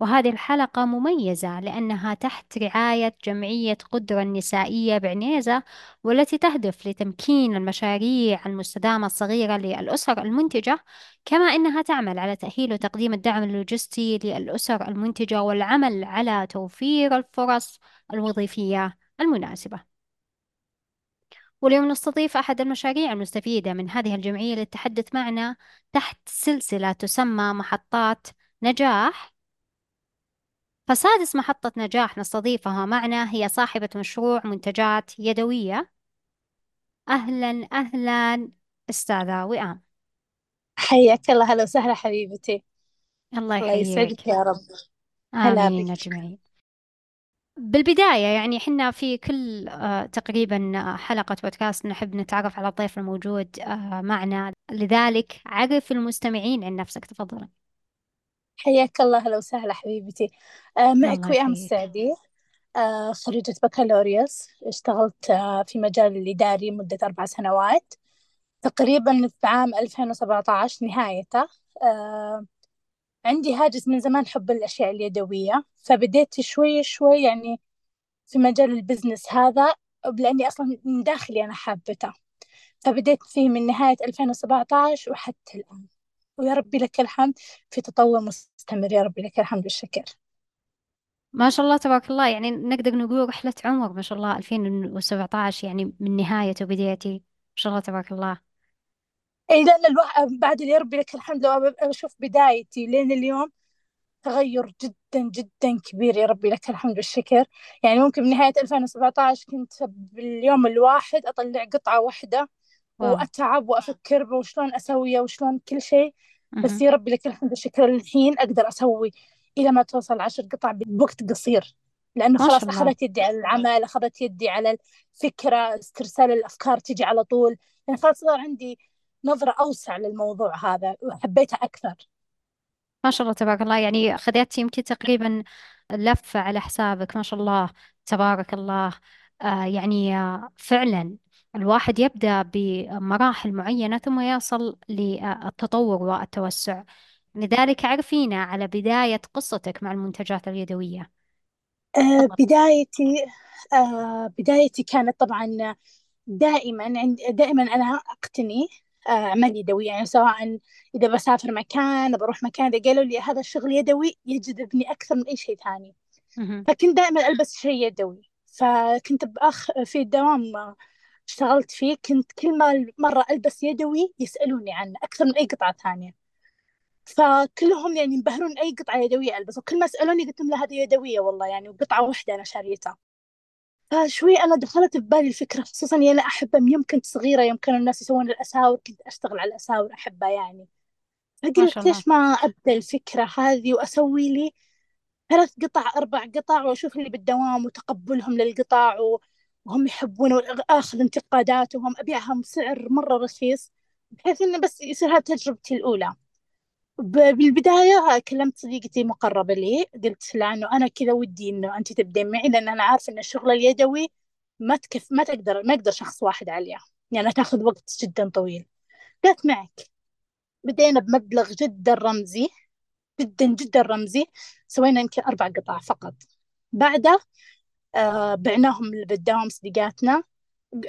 وهذه الحلقة مميزة لأنها تحت رعاية جمعية قدرة النسائية بعنيزة والتي تهدف لتمكين المشاريع المستدامة الصغيرة للأسر المنتجة كما أنها تعمل على تأهيل وتقديم الدعم اللوجستي للأسر المنتجة والعمل على توفير الفرص الوظيفية المناسبة. واليوم نستضيف أحد المشاريع المستفيدة من هذه الجمعية للتحدث معنا تحت سلسلة تسمى محطات نجاح فسادس محطة نجاح نستضيفها معنا هي صاحبة مشروع منتجات يدوية. أهلا أهلا أستاذة وئام. حياك الله هلا وسهلا حبيبتي. الله الله يحييك. يسعدك يا رب. هلا آمين بك. أجمعين. بالبداية يعني حنا في كل آه، تقريبا آه، حلقة بودكاست نحب نتعرف على الضيف الموجود آه، معنا. لذلك عرف المستمعين عن نفسك تفضل حياك الله هلا وسهلا حبيبتي. آه معك وئام السعدي. آه خريجة بكالوريوس. اشتغلت آه في مجال الإداري مدة أربع سنوات. تقريبا في عام 2017 نهايته. آه عندي هاجس من زمان حب الأشياء اليدوية. فبديت شوي شوي يعني في مجال ال business هذا لأني أصلا من داخلي أنا حابته. فبديت فيه من نهاية 2017 وحتى الآن. ويا ربي لك الحمد في تطور مستمر يا ربي لك الحمد والشكر. ما شاء الله تبارك الله. يعني نقدر نقول رحلة عمر ما شاء الله 2017 يعني من نهايته بديتي ما شاء الله تبارك الله. اي لأن الواحد بعد يا ربي لك الحمد لو أشوف بدايتي لين اليوم تغير جدا جدا كبير يا ربي لك الحمد والشكر. يعني ممكن من نهاية 2017 كنت باليوم الواحد أطلع قطعة واحدة واو. وأتعب وأفكر وشلون أسويها وشلون كل شيء. بس. يا ربي لك الحمد والشكر. الحين أقدر أسوي إلى ما توصل عشر قطع بوقت قصير. لأنه ما خلاص أخذت يدي على العمل أخذت يدي على الفكرة استرسال الأفكار تجي على طول. يعني خلاص صار عندي نظرة أوسع للموضوع هذا وحبيته أكثر. ما شاء الله تبارك الله. يعني خذيت يمكن تقريبا لفة على حسابك. ما شاء الله تبارك الله. آه يعني آه فعلا الواحد يبدأ بمراحل معينة ثم يصل للتطور والتوسع. لذلك عرفينا على بداية قصتك مع المنتجات اليدوية. آه تفضل. بدايتي آه بدايتي كانت طبعا دائما عند دائما أنا أقتني آه أعمال يدوية. يعني سواء إذا بسافر مكان بروح مكان إذا قالوا لي هذا الشغل يدوي يجذبني أكثر من أي شيء ثاني. مهم. فكنت دائما ألبس شيء يدوي. فكنت بأخ في الدوام اشتغلت فيه كنت كل ما مرة ألبس يدوي يسألوني عنه أكثر من أي قطعة ثانية. فكلهم يعني ينبهرون أي قطعة يدوية ألبس وكل ما سألوني قلت لهم لا هذه يدوية والله يعني وقطعة واحدة أنا شاريتها. فشوي أنا دخلت ببالي الفكرة خصوصا يعني أنا أحبها من يوم كنت صغيرة يوم كانوا الناس يسوون الأساور كنت أشتغل على الأساور أحبها يعني. فقلت ليش ما أبدأ الفكرة هذه وأسوي لي ثلاث قطع أربع قطع وأشوف اللي بالدوام وتقبلهم للقطع و- وهم يحبون وآخذ انتقاداتهم أبيعها بسعر مرة رخيص بحيث إنه بس يصير هذه تجربتي الأولى. ب- بالبداية كلمت صديقتي مقربة لي قلت لها إنه أنا كذا ودي إنه أنت تبدين معي لأن أنا عارفة إن الشغل اليدوي ما تكف ما تقدر ما يقدر شخص واحد عليها يعني تاخذ وقت جدا طويل. قالت معك. بدينا بمبلغ جدا رمزي جدا جدا رمزي سوينا يمكن أربع قطع فقط. بعدها آه بعناهم اللي بالدوام صديقاتنا.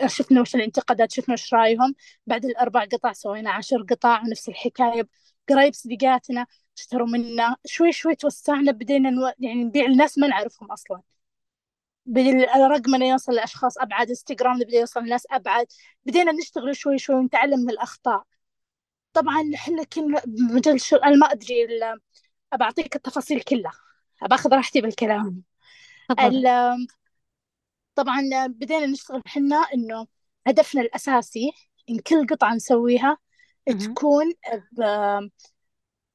شفنا وش الانتقادات شفنا وش رأيهم. بعد الأربع قطع سوينا عشر قطع ونفس الحكاية قرايب صديقاتنا اشتروا منا. شوي شوي توسعنا بدينا نو... يعني نبيع لناس ما نعرفهم أصلا. رقمنا يوصل لأشخاص أبعد إنستغرام بدي يوصل لناس أبعد. بدينا نشتغل شوي شوي ونتعلم من الأخطاء. طبعا إحنا كنا بمجال الشغل أنا ما أدري ال... أبعطيك التفاصيل كلها. أباخذ راحتي بالكلام. تفضل. طبعا بدينا نشتغل حنا إنه هدفنا الأساسي إن كل قطعة نسويها. تكون ب...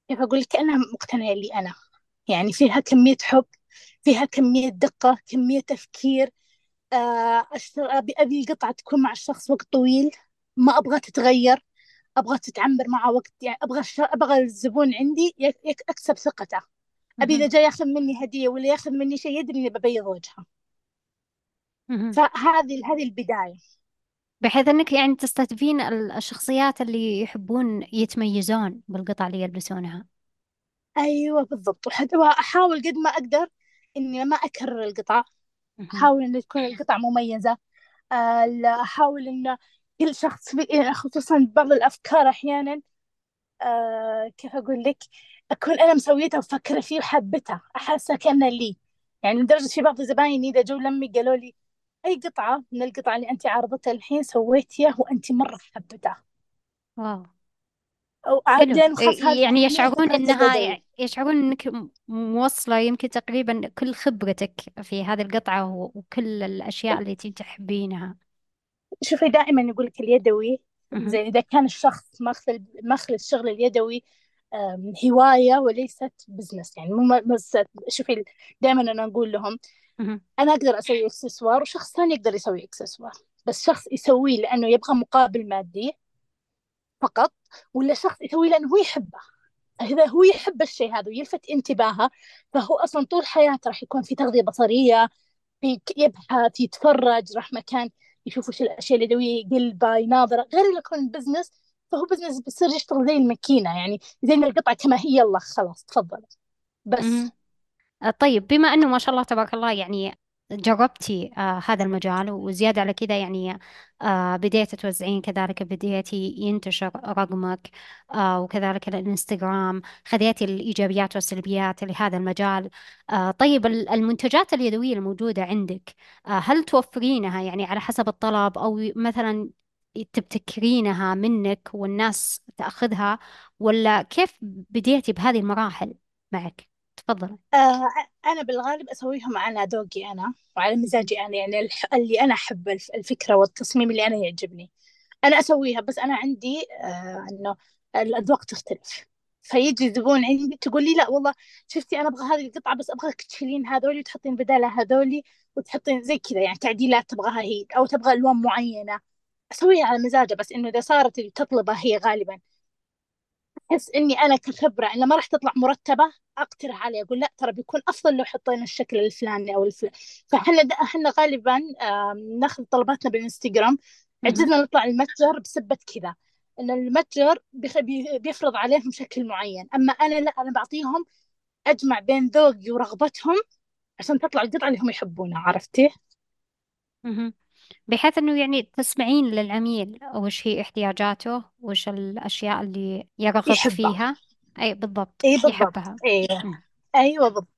كيف أقول لك؟ كأنها مقتنية لي أنا. يعني فيها كمية حب فيها كمية دقة كمية تفكير. آه، أشتغل أبي أبي القطعة تكون مع الشخص وقت طويل ما أبغى تتغير أبغى تتعمر معه وقت. يعني أبغى الش... أبغى الزبون عندي يك... يك... أكسب ثقته. أبي إذا مهم. جاي ياخذ مني هدية ولا ياخذ مني شيء يدري إني ببيض وجهه. فهذه هذه البداية. بحيث إنك يعني تستهدفين ال- الشخصيات اللي يحبون يتميزون بالقطع اللي يلبسونها. أيوة بالضبط. وحتى أحاول قد ما أقدر إني ما أكرر القطع. مهم. أحاول إن تكون القطع مميزة. لا، أحاول إن كل شخص يعني خصوصا بعض الأفكار أحيانا آه كيف أقول لك؟ أكون أنا مسويتها وفكرة فيه وحبتها أحسها كأنها لي. يعني لدرجة في بعض زبايني إذا جو لمي قالوا لي أي قطعة من القطع اللي أنت عارضتها الحين سويتيها وأنت مرة حبتها واو. حلو. خلاص هذه يعني يشعرون إنها اليدوي يشعرون إنك م- موصلة يمكن تقريبا كل خبرتك في هذه القطعة و- وكل الأشياء اللي انتي تحبينها. شوفي دائما يقول لك اليدوي. زين إذا كان الشخص ماخذ ماخذ الشغل اليدوي هواية وليست business يعني مو بس شوفي دائما أنا أقول لهم. أنا أقدر أسوي إكسسوار وشخص ثاني يقدر يسوي إكسسوار بس شخص يسويه لأنه يبغى مقابل مادي فقط ولا شخص يسويه لأنه هو يحبه. إذا هو يحب الشيء هذا ويلفت انتباهه فهو أصلا طول حياته راح يكون في تغذية بصرية في يبحث يتفرج راح مكان يشوف وش الأشياء اليدوية يقلبها يناظر غير اللي يكون business فهو business بيصير يشتغل زي الماكينة يعني زي القطعة كما هي يلا خلاص تفضل. بس. آه، طيب بما أنه ما شاء الله تبارك الله يعني جربتي آه هذا المجال وزيادة على كذا يعني آه بديتي توزعين كذلك بديتي ينتشر رقمك آه وكذلك الإنستغرام خذيتي الإيجابيات والسلبيات لهذا المجال. آه طيب ال- المنتجات اليدوية الموجودة عندك آه هل توفرينها يعني على حسب الطلب؟ أو مثلا تبتكرينها منك والناس تأخذها ولا كيف بديتي بهذه المراحل معك؟ تفضل آه أنا بالغالب أسويهم على ذوقي أنا وعلى مزاجي أنا يعني اللي أنا أحب الف- الفكرة والتصميم اللي أنا يعجبني. أنا أسويها بس أنا عندي آه إنه الأذواق تختلف. فيجي زبون عندي تقول لي لا والله شفتي أنا أبغى هذه القطعة بس أبغاك تشيلين هذولي وتحطين بدالها هذولي وتحطين زي كذا يعني تعديلات تبغاها هي أو تبغى ألوان معينة. أسويها على مزاجها بس إنه إذا صارت اللي تطلبها هي غالبا. أحس إني أنا كخبرة إنه ما راح تطلع مرتبة أقترح عليه أقول لا ترى بيكون أفضل لو حطينا الشكل الفلاني أو الفلاني. فإحنا إحنا غالبا ناخذ طلباتنا بالإنستغرام. عجزنا نطلع المتجر بسبة كذا إن المتجر بيفرض عليهم شكل معين. أما أنا لا أنا بعطيهم أجمع بين ذوقي ورغبتهم عشان تطلع القطعة اللي هم يحبونها عرفتي؟ بحيث إنه يعني تسمعين للعميل وش هي احتياجاته وش الأشياء اللي يرغب يحبها. فيها. أي بالضبط إي بالضبط. يحبها. مم. أيوة بالضبط.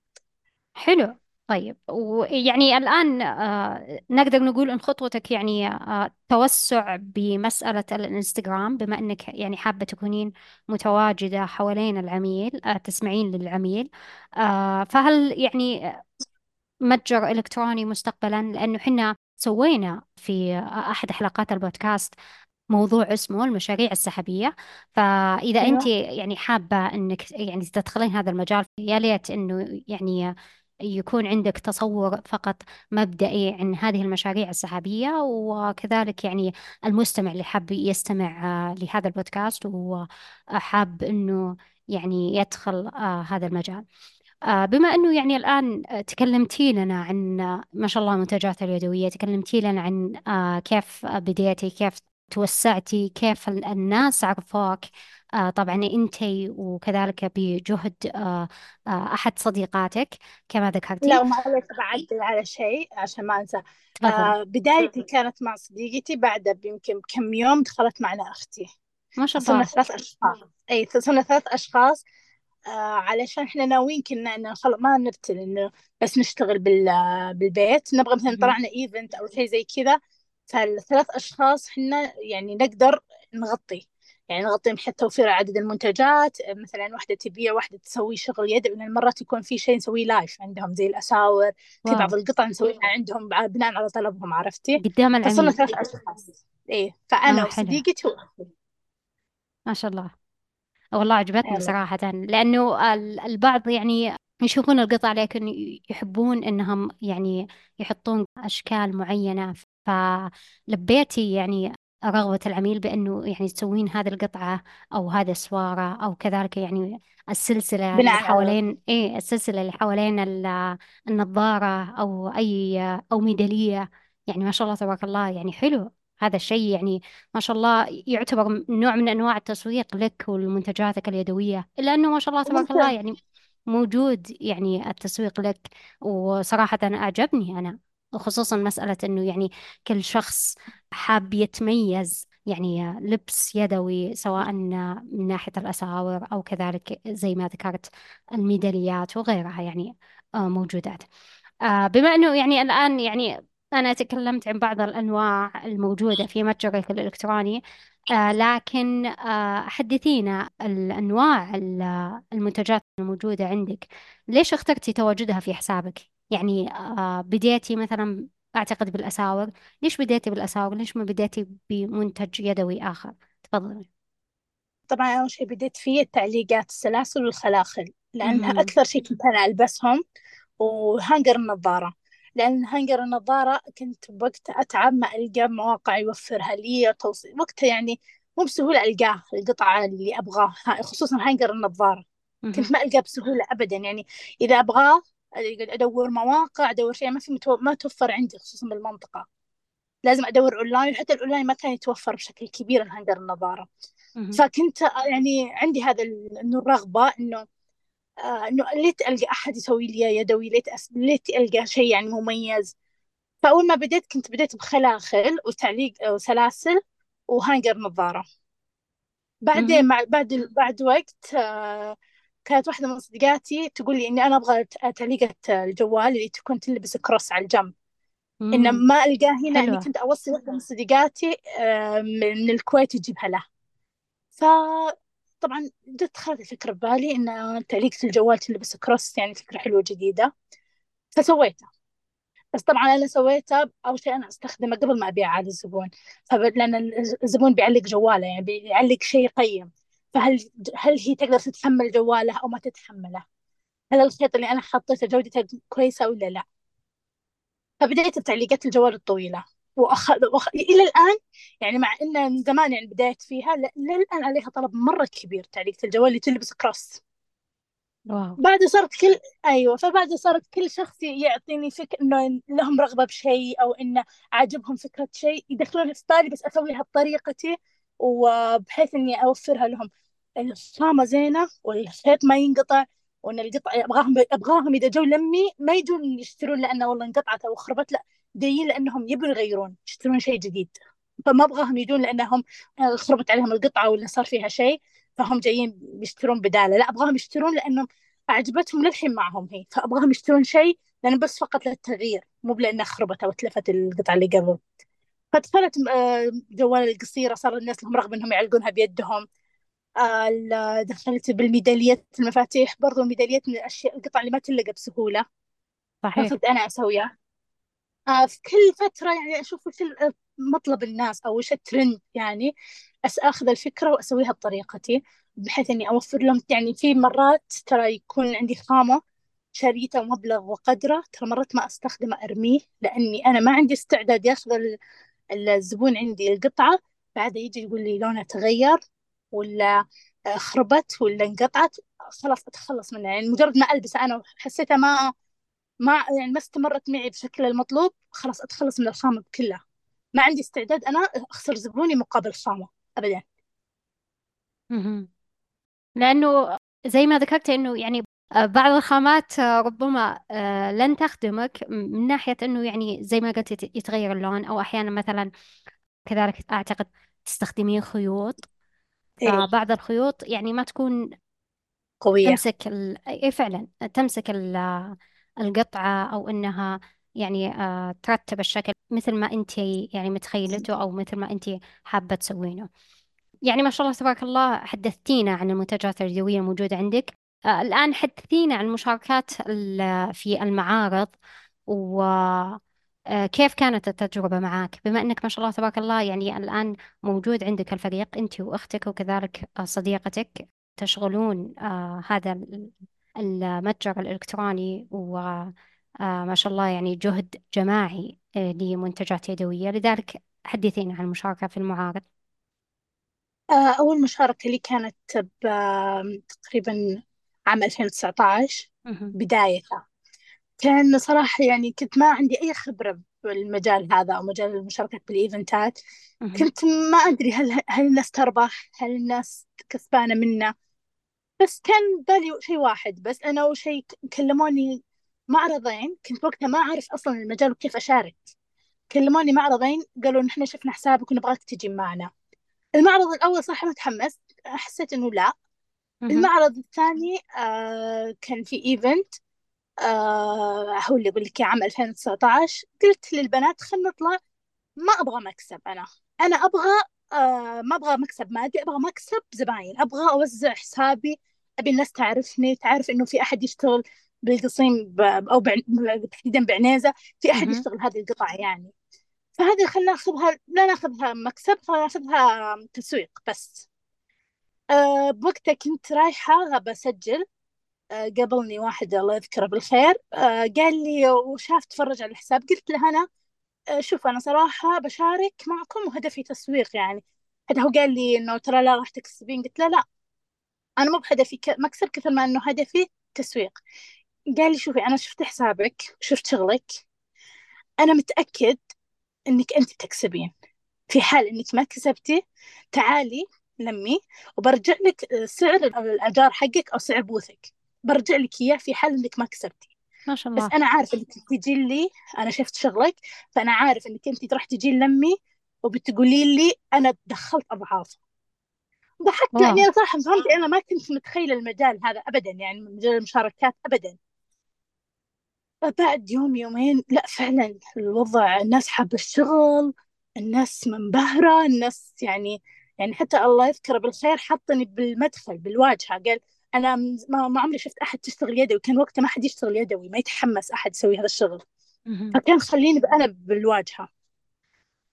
حلو. طيب ويعني الآن آه، نقدر نقول أن خطوتك يعني آه، توسع بمسألة الإنستغرام بما أنك يعني حابة تكونين متواجدة حوالين العميل آه، تسمعين للعميل. آه، فهل يعني متجر إلكتروني مستقبلا؟ لأنه حنا سوينا في أحد حلقات البودكاست موضوع اسمه المشاريع السحابية. فإذا أنت أيوة يعني حابة أنك يعني تدخلين هذا المجال يا ليت أنه يعني يكون عندك تصور فقط مبدئي عن هذه المشاريع السحابية وكذلك يعني المستمع اللي حاب يستمع لهذا البودكاست وحاب أنه يعني يدخل آه، هذا المجال. بما أنه يعني الآن آه، تكلمتي لنا عن آه، ما شاء الله المنتجات اليدوية تكلمتي لنا عن آه، كيف بديتي كيف توسعتي كيف ال- الناس عرفوك. آه، طبعا أنتي وكذلك بجهد آه، آه، أحد صديقاتك كما ذكرتي. لا ومعلش بعدل على شيء عشان ما أنسى. آه بدايتي كانت مع صديقتي بعدها بيمكن بكم يوم دخلت معنا أختي. ما شاء الله. ثلاث أشخاص. أي صرنا ثلاث أشخاص. آه علشان إحنا ناويين كنا إنه خل... ما نرتل إنه بس نشتغل بال... بالبيت. نبغى مثلا. طلعنا event أو شيء زي كذا. فالثلاث أشخاص إحنا يعني نقدر نغطي. يعني نغطي من حيث توفير عدد المنتجات. مثلا واحدة تبيع واحدة تسوي شغل يد. لأن مرات يكون في شيء نسويه live عندهم زي الأساور. في بعض القطع نسويها عندهم بناء على طلبهم عرفتي؟ قدام العميل. ثلاث أشخاص. إيه. آه فأنا حلو. وصديقتي ما شاء الله. والله عجبتني صراحة لأنه ال- البعض يعني يشوفون القطع لكن يحبون إنهم يعني يحطون أشكال معينة. فلبيتي يعني رغبة العميل بأنه يعني تسوين هذه القطعة أو هذه السوارة أو كذلك يعني السلسلة اللي حوالين إيه السلسلة اللي حوالين ال- النظارة أو أي أو ميدالية. يعني ما شاء الله تبارك الله يعني حلو. هذا الشيء يعني ما شاء الله يعتبر نوع من أنواع التسويق لك ولمنتجاتك اليدوية إلا أنه ما شاء الله تبارك الله يعني موجود يعني التسويق لك وصراحة أعجبني أنا وخصوصا مسألة أنه يعني كل شخص حاب يتميز يعني لبس يدوي سواء من ناحية الأساور أو كذلك زي ما ذكرت الميداليات وغيرها يعني آه، موجودات. آه، بما أنه يعني الآن يعني أنا تكلمت عن بعض الأنواع الموجودة في متجرك الإلكتروني آه، لكن آه، حدثينا الأنواع ال- المنتجات الموجودة عندك ليش اخترتي تواجدها في حسابك؟ يعني آه، بديتي مثلا أعتقد بالأساور ليش بديتي بالأساور؟ ليش ما بديتي بمنتج يدوي آخر؟ تفضلي طبعا أول شيء بديت في التعليقات السلاسل والخلاخل لأنها مهم. أكثر شيء كنت أنا ألبسهم و hanger النظارة لأن hanger النظارة كنت بوقتها أتعب ما ألقى مواقع يوفرها لي توصيل وقتها يعني مو بسهولة ألقاه القطعة اللي أبغاها خصوصا hanger النظارة. كنت ما ألقاه بسهولة أبدا يعني إذا أبغاه أدور مواقع أدور شيء ما في متو... ما توفر عندي خصوصا بالمنطقة لازم أدور أونلاين وحتى الأونلاين ما كان يتوفر بشكل كبير ال hanger النظارة. فكنت يعني عندي هذا الرغبة إنه آه إنه ليت ألقى أحد يسوي لي يدوي؟ ليت أس... ليت ألقى شيء يعني مميز؟ فأول ما بديت كنت بديت بخلاخل وتعليق وسلاسل و hanger نظارة. بعدين. مع بعد بعد وقت آه كانت واحدة من صديقاتي تقول لي إني أنا أبغى تعليقة الجوال اللي تكون تلبس cross على الجنب. إن. ما ألقاه هنا إني كنت أوصي واحدة من صديقاتي آه من الكويت تجيبها له. فطبعا جت خلت الفكرة ببالي إن تعليقة الجوال تلبس cross يعني فكرة حلوة جديدة. فسويتها بس طبعا أنا سويتها أول شيء أنا أستخدمه قبل ما أبيعه فب... لأن الزبون بيعلق جواله يعني بيعلق شيء قيم. فهل هل هي تقدر تتحمل جواله أو ما تتحمله؟ هل الخيط اللي أنا حطيته جودته كويسة ولا لا؟ فبديت بتعليقات الجوال الطويلة. وأخ... وأخ... إلى الآن يعني مع إن من زمان يعني بدأت فيها ل... للآن عليها طلب مرة كبير تعليقة الجوال اللي تلبس كروس واو. بعد صارت كل أيوه فبعد صارت كل شخص يعطيني فكر إنه لهم رغبة بشيء أو انه عاجبهم فكرة شيء يدخلونها في بالي بس أسويها بطريقتي وبحيث إني أوفرها لهم. الخامة زينة والخيط ما ينقطع وإن القطع ابغاهم أبغاهم إذا جو لمي ما يجون يشترون لأنه والله انقطعت أو خربت لا. جايين لانهم يبون يغيرون يشترون شيء جديد. فما أبغاهم يجون لأنهم خربت عليهم القطعة ولا صار فيها شيء فهم جايين يشترون بدالة. لا أبغاهم يشترون لأنهم أعجبتهم للحين معهم هي. فأبغاهم يشترون شيء لأن بس فقط للتغيير مو بلأنها خربت أو تلفت القطعة اللي قبل. فدخلت آه، جوال القصيرة صار الناس لهم رغبة إنهم يعلقونها بيدهم. آه، دخلت بالميداليات المفاتيح برضو الميداليات من الأشياء القطع اللي ما تلقى بسهولة. صحيح. أسويها. آه، في كل فترة يعني أشوف وش مطلب الناس أو وش الترند يعني أخذ الفكرة وأسويها بطريقتي بحيث إني أوفر لهم. يعني في مرات ترى يكون عندي خامة شريته ومبلغ وقدرة ترى مرات ما أستخدمه أرميه لأني أنا ما عندي استعداد ياخذ ال- الزبون عندي القطعة. بعد يجي يقول لي لونها تغير ولا آه، خربت ولا انقطعت خلاص أتخلص منها. يعني مجرد ما ألبسها أنا وحسيتها ما ما يعني ما استمرت معي بشكل المطلوب خلاص أتخلص من الخامة كلها ما عندي استعداد أنا أخسر زبوني مقابل خامة أبدا. لأنه زي ما ذكرت إنه يعني آه، بعض الخامات آه، ربما آه، لن تخدمك من ناحية إنه يعني زي ما قلت يت- يتغير اللون أو أحيانا مثلا كذلك أعتقد تستخدمين خيوط. إيه. فبعض الخيوط يعني ما تكون قوية. تمسك ال... إيه فعلا تمسك ال... القطعة أو إنها يعني آه، ترتب الشكل مثل ما أنت يعني متخيلته أو مثل ما أنت حابة تسوينه. يعني ما شاء الله تبارك الله حدثتينا عن المنتجات اليدوية الموجودة عندك. آه، الآن حدثينا عن المشاركات ال- في المعارض وكيف كانت التجربة معك بما أنك ما شاء الله تبارك الله يعني الآن موجود عندك الفريق أنت وأختك وكذلك آه، صديقتك تشغلون آه، هذا المتجر الإلكتروني وما شاء الله يعني جهد جماعي آه، لمنتجات يدوية. لذلك حدثينا عن المشاركة في المعارض. آه، أول مشاركة لي كانت تقريبا عام 2019 مهم. بدايتها كان صراحة يعني كنت ما عندي أي خبرة بالمجال هذا أو مجال المشاركة بالإيفنتات. كنت ما أدري هل هل الناس تربح هل الناس كسبانة منه. بس كان بالي شيء واحد. بس أنا أول شيء كلموني معرضين كنت وقتها ما أعرف أصلا المجال وكيف أشارك. كلموني معرضين قالوا نحن شفنا حسابك ونبغاك تجي معنا. المعرض الأول صراحة متحمس. حسيت إنه لا. المعرض الثاني آه كان في إيفنت. آه هو اللي يقول لك عام 2019 قلت للبنات خلينا نطلع. ما أبغى مكسب أنا. أنا أبغى آه ما أبغى مكسب مادي أبغى مكسب زباين. أبغى أوزع حسابي. أبي الناس تعرفني تعرف إنه في أحد يشتغل بالقصيم بع... تحديدا بعنيزة في مهم. يشتغل هذه القطع يعني. فهذه خلينا ناخذها لا ناخذها مكسب خلينا ناخذها تسويق بس. أه بوقتها كنت رايحة بسجل أه قابلني واحد الله يذكره بالخير. أه قال لي وشاف تفرج على الحساب. قلت له أنا شوف أنا صراحة بشارك معكم وهدفي تسويق يعني. حتى هو قال لي إنه ترى لا راح تكسبين. قلت له لا أنا مو بهدفي مكسب كثر ما إنه هدفي تسويق. قال لي شوفي أنا شفت حسابك شفت شغلك. أنا متأكد إنك أنت تكسبين. في حال إنك ما كسبتي تعالي لمي وبرجع لك سعر الأجار حقك أو سعر بوثك. برجع لك إياه في حال إنك ما كسبتي. ما شاء بس الله أنا عارف إنك تجي لي أنا شفت شغلك فأنا عارف إنك أنت راح تجي لمي وبتقولي لي أنا دخلت أضعاف ضحكت واو. لأني أنا صراحة فهمت أنا ما كنت متخيلة المجال هذا أبدا يعني مجال المشاركات أبدا. بعد يوم يومين لا فعلا الوضع الناس حابة الشغل الناس منبهرة الناس يعني يعني حتى الله يذكره بالخير حطني بالمدخل بالواجهة قال أنا ما, ما عمري شفت أحد تشتغل يدوي كان وقتها ما حد يشتغل يدوي ما يتحمس أحد يسوي هذا الشغل. فكان خليني أنا بالواجهة.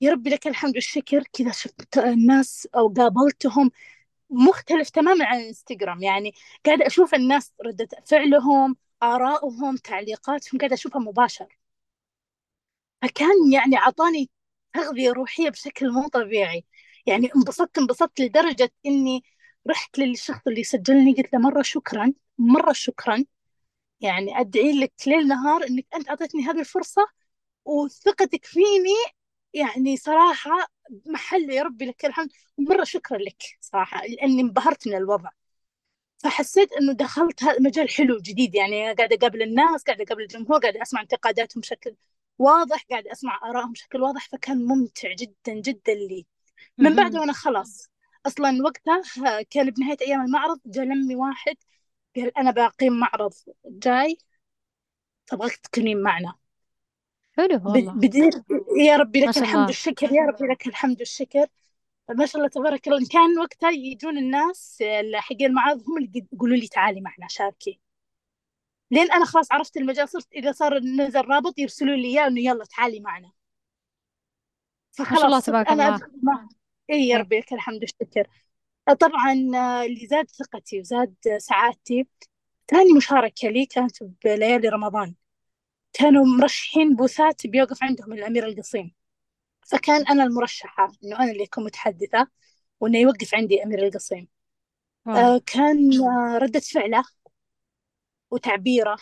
يا ربي لك الحمد والشكر. كذا شفت الناس أو قابلتهم مختلف تماما عن الانستغرام يعني قاعدة أشوف الناس ردة فعلهم آرائهم تعليقاتهم قاعدة أشوفها مباشر. فكان يعني عطاني تغذية روحية بشكل مو طبيعي. يعني انبسطت انبسطت لدرجة إني رحت للشخص اللي سجلني قلت له مرة شكرا مرة شكرا. يعني أدعي لك ليل نهار إنك أنت أعطيتني هذه الفرصة وثقتك فيني. يعني صراحة محل يا ربي لك الحمد مرة شكرا لك صراحة لأني انبهرت من الوضع. فحسيت إنه دخلت هذا مجال حلو جديد. يعني قاعدة أقابل الناس قاعدة أقابل الجمهور قاعدة أسمع انتقاداتهم بشكل واضح قاعدة أسمع آرائهم بشكل واضح. فكان ممتع جدا جدا لي. من بعده. وأنا خلاص. أصلا وقتها كان بنهاية أيام المعرض جاء لمي واحد قال أنا بقيم معرض جاي تبغاك تكونين معنا. حلو والله. بديت يا ربي لك الحمد والشكر يا ربي لك الحمد والشكر. ما شاء الله تبارك الله. كان وقتها يجون الناس حق المعارض هم اللي يقولوا لي تعالي معنا شاركي. لين أنا خلاص عرفت المجال صرت إذا صار نزل رابط يرسلوا لي إياه إنه يلا تعالي معنا. ما شاء الله فخلاص تبارك الله. اي يا. ربي لك الحمد والشكر. طبعا آه، اللي زاد ثقتي وزاد سعادتي ثاني مشاركة لي كانت بليالي رمضان. كانوا مرشحين بوثات بيوقف عندهم الأمير القصيم. فكان أنا المرشحة إنه أنا اللي أكون متحدثة وإنه يوقف عندي أمير القصيم. آه، كان آه، ردة فعله وتعبيره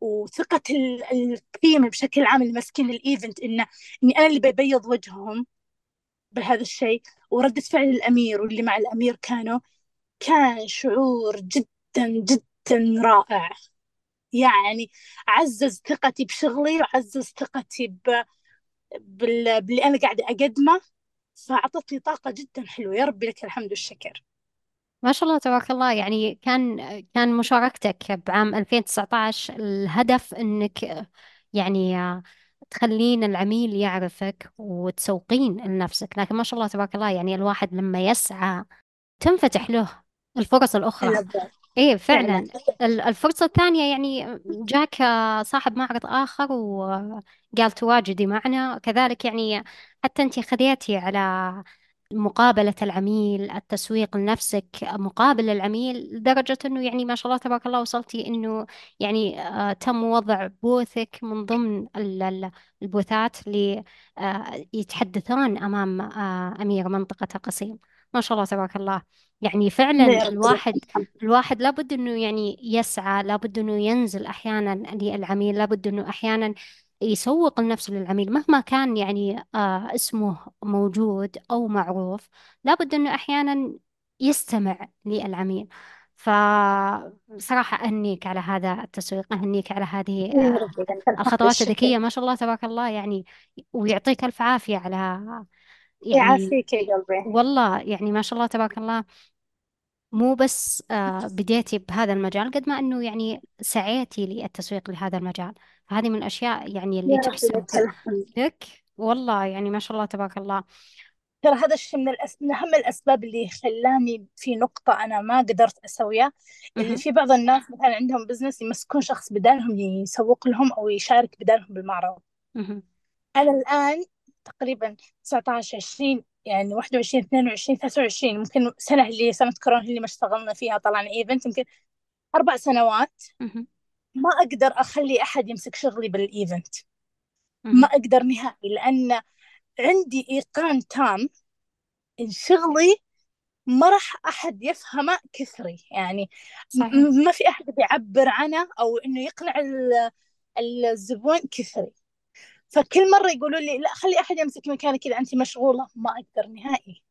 وثقة ال- ال team بشكل عام اللي ماسكين ال event إنه إني أنا اللي ببيض وجههم. بهذا الشيء. وردة فعل الأمير واللي مع الأمير كانوا كان شعور جدا جدا رائع. يعني عزز ثقتي بشغلي وعزز ثقتي ب... بال... باللي أنا قاعدة أقدمه. فأعطتني طاقة جدا حلوة. يا ربي لك الحمد والشكر. ما شاء الله تبارك الله. يعني كان كان مشاركتك بعام 2019 الهدف إنك يعني تخلين العميل يعرفك وتسوقين لنفسك. لكن ما شاء الله تبارك الله يعني الواحد لما يسعى تنفتح له الفرص الأخرى. إيه فعلا. فعلا. ال- الفرصة الثانية يعني جاك صاحب معرض آخر وقال تواجدي معنا. كذلك يعني حتى أنت خذيتي على مقابلة العميل التسويق لنفسك مقابل العميل لدرجة أنه يعني ما شاء الله تبارك الله وصلتي أنه يعني آه تم وضع بوثك من ضمن ال- ال- البوثات اللي آه يتحدثون أمام آه أمير منطقة قصيم ما شاء الله تبارك الله. يعني فعلا الواحد الواحد لابد أنه يعني يسعى لابد أنه ينزل أحيانا للعميل لابد أنه أحيانا يسوق لنفسه للعميل مهما كان يعني آه اسمه موجود أو معروف لابد أنه أحيانا يستمع للعميل. فصراحة أهنيك على هذا التسويق أهنيك على هذه آه الخطوات الذكية. ما شاء الله تبارك الله يعني ويعطيك ألف عافية على يعني يعافيك يا قلبي. والله يعني ما شاء الله تبارك الله. مو بس آه بديتي بهذا المجال قد ما أنه يعني سعيتي للتسويق لهذا المجال. فهذه من الأشياء يعني اللي يا رب تحسب لك الحمد. لك والله يعني ما شاء الله تبارك الله. ترى هذا الشيء من, الأس... من أهم الأسباب اللي خلاني في نقطة أنا ما قدرت أسويها اللي مهم. في بعض الناس مثلا عندهم business يمسكون شخص بدالهم يسوق لهم أو يشارك بدالهم بالمعرض. مهم. أنا الآن تقريبا 19 20 يعني 21 22 23 ممكن سنة اللي سنة كورونا اللي ما اشتغلنا فيها طلعنا event يمكن أربع سنوات. ما أقدر أخلي أحد يمسك شغلي بالإيفنت ما. أقدر نهائي لأن عندي إيقان تام إن شغلي ما راح أحد يفهمه كثري يعني صحيح ما في أحد بيعبر عنه أو إنه يقنع ال- الزبون كثري فكل مرة يقولوا لي لا خلي أحد يمسك مكانك إذا أنت مشغولة. ما أقدر نهائي.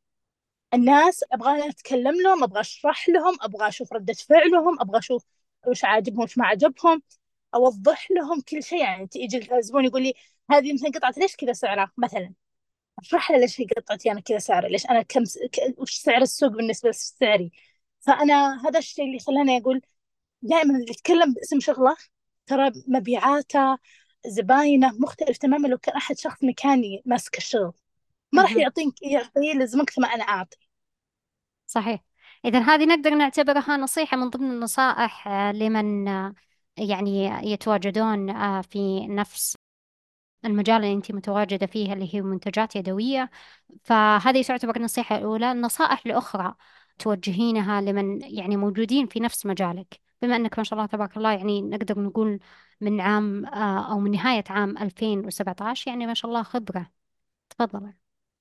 الناس أبغى أتكلم لهم أبغى أشرح لهم أبغى أشوف ردة فعلهم أبغى أشوف وش عاجبهم وش ما عجبهم أوضح لهم كل شيء. يعني تيجي الزبون يقول لي هذه مثلا قطعة ليش كذا سعرها؟ مثلا. أشرح له ليش هي قطعتي أنا كذا سعر ليش أنا كم س... ك... وش سعر السوق بالنسبة لسعري فأنا هذا الشيء اللي خلاني أقول دائما اللي يتكلم باسم شغلة ترى مبيعاته زباينه مختلف تماما. لو كان أحد شخص مكاني ماسك الشغل ما راح. يعطيك يعطيه لزمك ما أنا أعطي. صحيح. إذا هذه نقدر نعتبرها نصيحة من ضمن النصائح آه، لمن آه، يعني يتواجدون آه، في نفس المجال اللي أنت متواجدة فيه اللي هي منتجات يدوية. فهذه تعتبر النصيحة الأولى. النصائح الأخرى توجهينها لمن يعني موجودين في نفس مجالك. بما أنك ما شاء الله تبارك الله يعني نقدر نقول من عام آه، أو من نهاية عام 2017 يعني ما شاء الله خبرة تفضل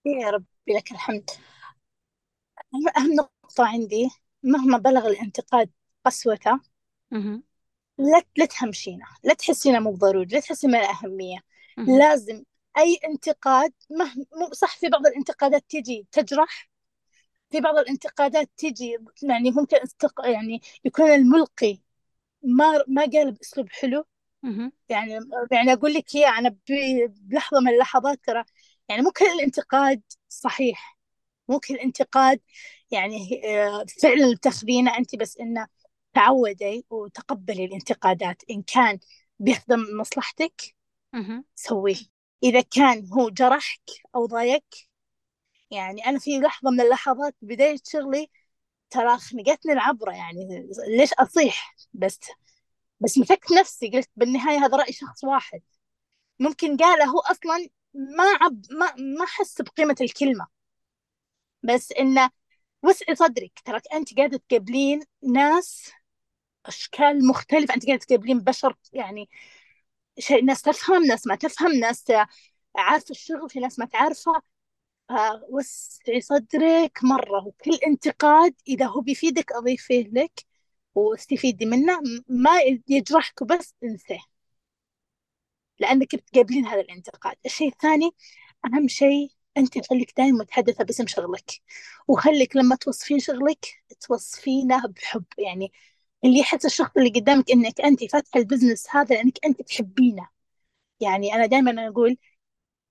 يا ربي لك الحمد أهم نقطة عندي مهما بلغ الانتقاد قسوتة. لا لا تهمشينه لا تحسينه مو ضروري لا تحسي ما له أهمية. لازم أي انتقاد مه... صح في بعض الانتقادات تجي تجرح في بعض الانتقادات تجي يعني ممكن استق... يعني يكون الملقي ما ما قال بأسلوب حلو. يعني يعني أقول لك يا أنا ب... بلحظة من اللحظات ترى يعني مو كل الانتقاد صحيح مو كل انتقاد يعني فعلا تاخذينه أنت بس إنه تعودي وتقبلي الانتقادات إن كان بيخدم مصلحتك. سويه إذا كان هو جرحك أو ضايقك يعني أنا في لحظة من اللحظات بداية شغلي ترى خنقتني العبرة يعني ليش أصيح؟ بس بس مسكت نفسي قلت بالنهاية هذا رأي شخص واحد. ممكن قاله هو أصلا ما عب ما ما حس بقيمة الكلمة. بس إنه وسعي صدرك. تراك أنت قاعدة تقابلين ناس أشكال مختلفة. أنت قاعدة تقابلين بشر يعني شيء ناس تفهم ناس ما تفهم ناس عارفة الشغل في ناس ما تعرفه فوسعي صدرك مرة وكل انتقاد إذا هو بيفيدك أضيفه لك واستفيدي منه ما يجرحك بس انساه. لأنك بتقابلين هذا الانتقاد. الشيء الثاني أهم شيء أنت خليك دائما متحدثة باسم شغلك. وخليك لما توصفين شغلك توصفينه بحب. يعني اللي يحس الشخص اللي قدامك إنك أنت فاتحة البزنس هذا لأنك أنت تحبينه. يعني أنا دائما أقول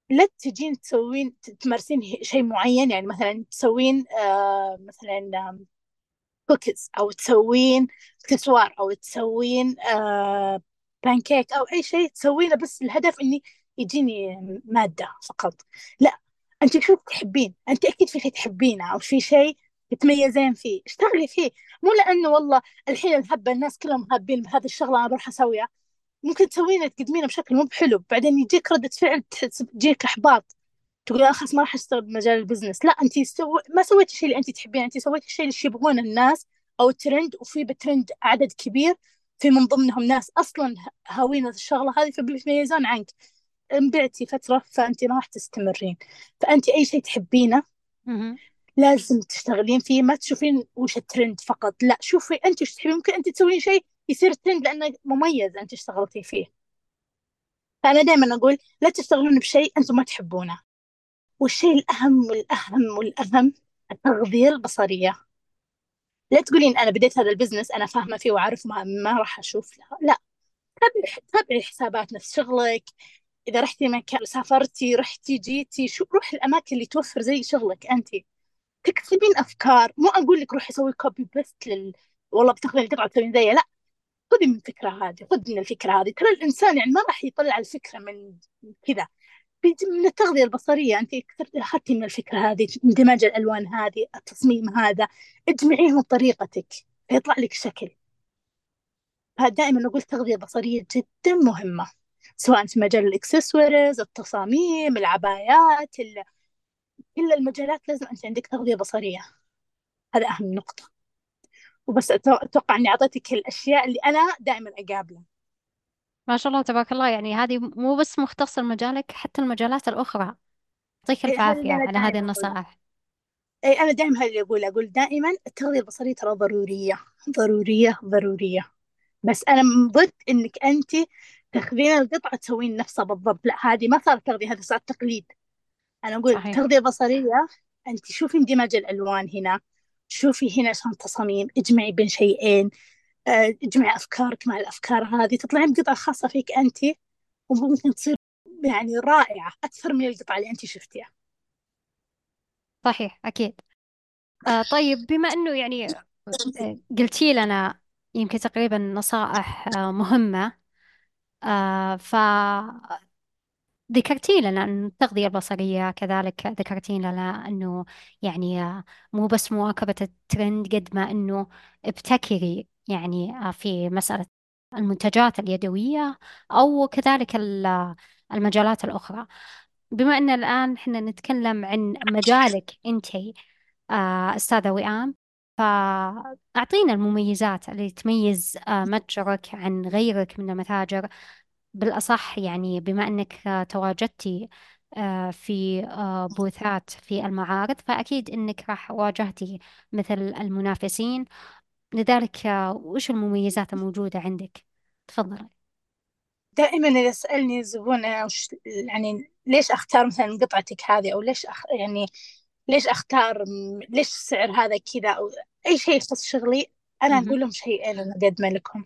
لا تجين تسوين تمارسين شيء معين يعني مثلا تسوين آه مثلا كوكيز أو تسوين اكسسوار أو تسوين آه بانكيك أو أي شيء تسوينه بس الهدف إني يجيني مادة فقط. لا أنت شو تحبين؟ أنت أكيد في شيء تحبينه أو في شيء تتميزين فيه. اشتغلي فيه. مو لأنه والله الحين الهبة الناس كلهم هابين بهذه الشغلة أنا بروح أسويها. ممكن تسوينه تقدمينه بشكل مو بحلو. بعدين يجيك ردة فعل تجيك إحباط. تقول خلاص ما راح أشتغل بمجال ال business. لا أنت سو... ما سويتي الشيء اللي أنت تحبينه. أنت سويتي الشيء اللي يبغونه الناس أو الترند وفي بترند عدد كبير في من ضمنهم ناس أصلا هاوين الشغلة هذه فبيتميزون عنك. انبعتي فترة فأنت ما راح تستمرين. فأنت أي شيء تحبينه لازم تشتغلين فيه. ما تشوفين وش الترند فقط. لا شوفي أنت وش تحبين. ممكن أنت تسوين شيء يصير ترند لأنه مميز أنت اشتغلتي فيه. فأنا دائما أقول لا تشتغلون بشيء أنتم ما تحبونه. والشيء الأهم والأهم والأهم التغذية البصرية. لا تقولين أنا بديت هذا ال business أنا فاهمة فيه وعارف ما, ما راح أشوف لا. لا تابعي حسابات نفس شغلك. إذا رحتي مكان سافرتي رحتي جيتي شو روح الأماكن اللي توفر زي شغلك أنت. تكتبين أفكار. مو أقول لك روحي سوي copy paste لل والله بتاخذين القطعة تسوين زيها. لا. خذي من الفكرة هذه خذي من الفكرة هذه. ترى الإنسان يعني ما راح يطلع الفكرة من كذا. من التغذية البصرية. أنت أخذتي من الفكرة هذه اندماج الألوان هذه التصميم هذا. اجمعيهم بطريقتك فيطلع لك شكل. فدائما نقول التغذية البصرية جدا مهمة سواء في مجال الإكسسوارز التصاميم العبايات كل المجالات لازم أنت عندك تغذية بصرية. هذا أهم نقطة. وبس أتوقع أني أعطيتك الأشياء اللي أنا دائما أقابلها ما شاء الله تبارك الله. يعني هذه مو بس مختصر مجالك حتى المجالات الأخرى. يعطيك الف عافية على هذه النصائح. أي أنا دائما هذا اللي أقول. أقول دائما التغذية البصرية ترى ضرورية ضرورية ضرورية. بس أنا ضد إنك أنت تاخذين القطعة تسوين نفسها بالضبط. لا هذه ما صارت تغذية هذا صار تقليد. أنا أقول صحيح. تغذية بصرية أنت شوفي اندماج الألوان هنا. شوفي هنا شلون تصاميم اجمعي بين شيئين آه، اجمعي أفكارك مع الأفكار هذه تطلعين بقطعة خاصة فيك أنت وممكن تصير يعني رائعة أكثر من القطعة اللي أنت شفتيها. صحيح أكيد. آه طيب بما أنه يعني آه، قلتي لنا يمكن تقريبا نصائح آه مهمة آه ف ذكرتي لنا أن التغذية البصرية كذلك ذكرتي لنا أنه يعني مو بس مواكبة الترند قد ما أنه ابتكري يعني في مسألة المنتجات اليدوية أو كذلك المجالات الأخرى. بما أن الآن إحنا نتكلم عن مجالك أنت آه، أستاذة وئام فأعطينا المميزات اللي تميز آه، متجرك عن غيرك من المتاجر. بالأصح يعني بما أنك تواجدتي في بوثات في المعارض فأكيد أنك راح واجهتي مثل المنافسين. لذلك وش المميزات الموجودة عندك؟ تفضلي. دائما إذا سألني الزبون وش يعني ليش أختار مثلا قطعتك هذه؟ أو ليش أخ يعني ليش أختار ليش السعر هذا كذا؟ أو أي شيء يخص شغلي أنا أقول لهم شيئين أنا أقدمه لكم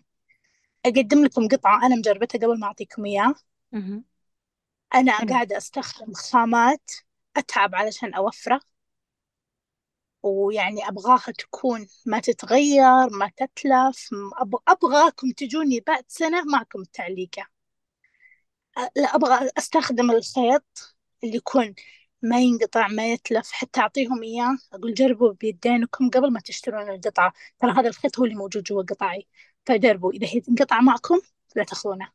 أقدم لكم قطعة أنا مجربتها قبل ما أعطيكم إياه أنا قاعدة أستخدم خامات أتعب علشان أوفرة. ويعني أبغاها تكون ما تتغير ما تتلف. أبغاكم تجوني بعد سنة معكم التعليقة. لا أبغى أستخدم الخيط اللي يكون ما ينقطع ما يتلف حتى أعطيهم إياه. أقول جربوا بيدينكم قبل ما تشترون القطعة. ترى هذا الخيط هو اللي موجود جوا قطعي. فجربوا. إذا هي انقطع معكم لا تاخذونه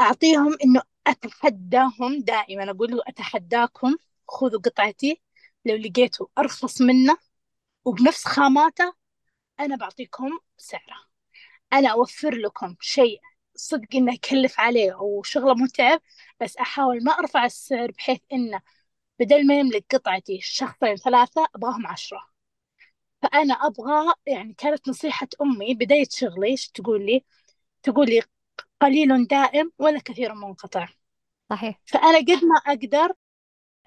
أعطيهم إنه أتحداهم دائما. أقول له أتحداكم خذوا قطعتي. لو لقيتوا أرخص منه وبنفس خاماته أنا بعطيكم سعره. أنا أوفر لكم شيء صدق إنه يكلف عليه وشغله متعب بس أحاول ما أرفع السعر بحيث إنه بدل ما يملك قطعتي شخصين ثلاثة أبغاهم عشرة. فأنا أبغى يعني كانت نصيحة أمي بداية شغلي إيش تقول لي؟ تقول لي قليل دائم ولا كثير منقطع. صحيح. فأنا قد ما أقدر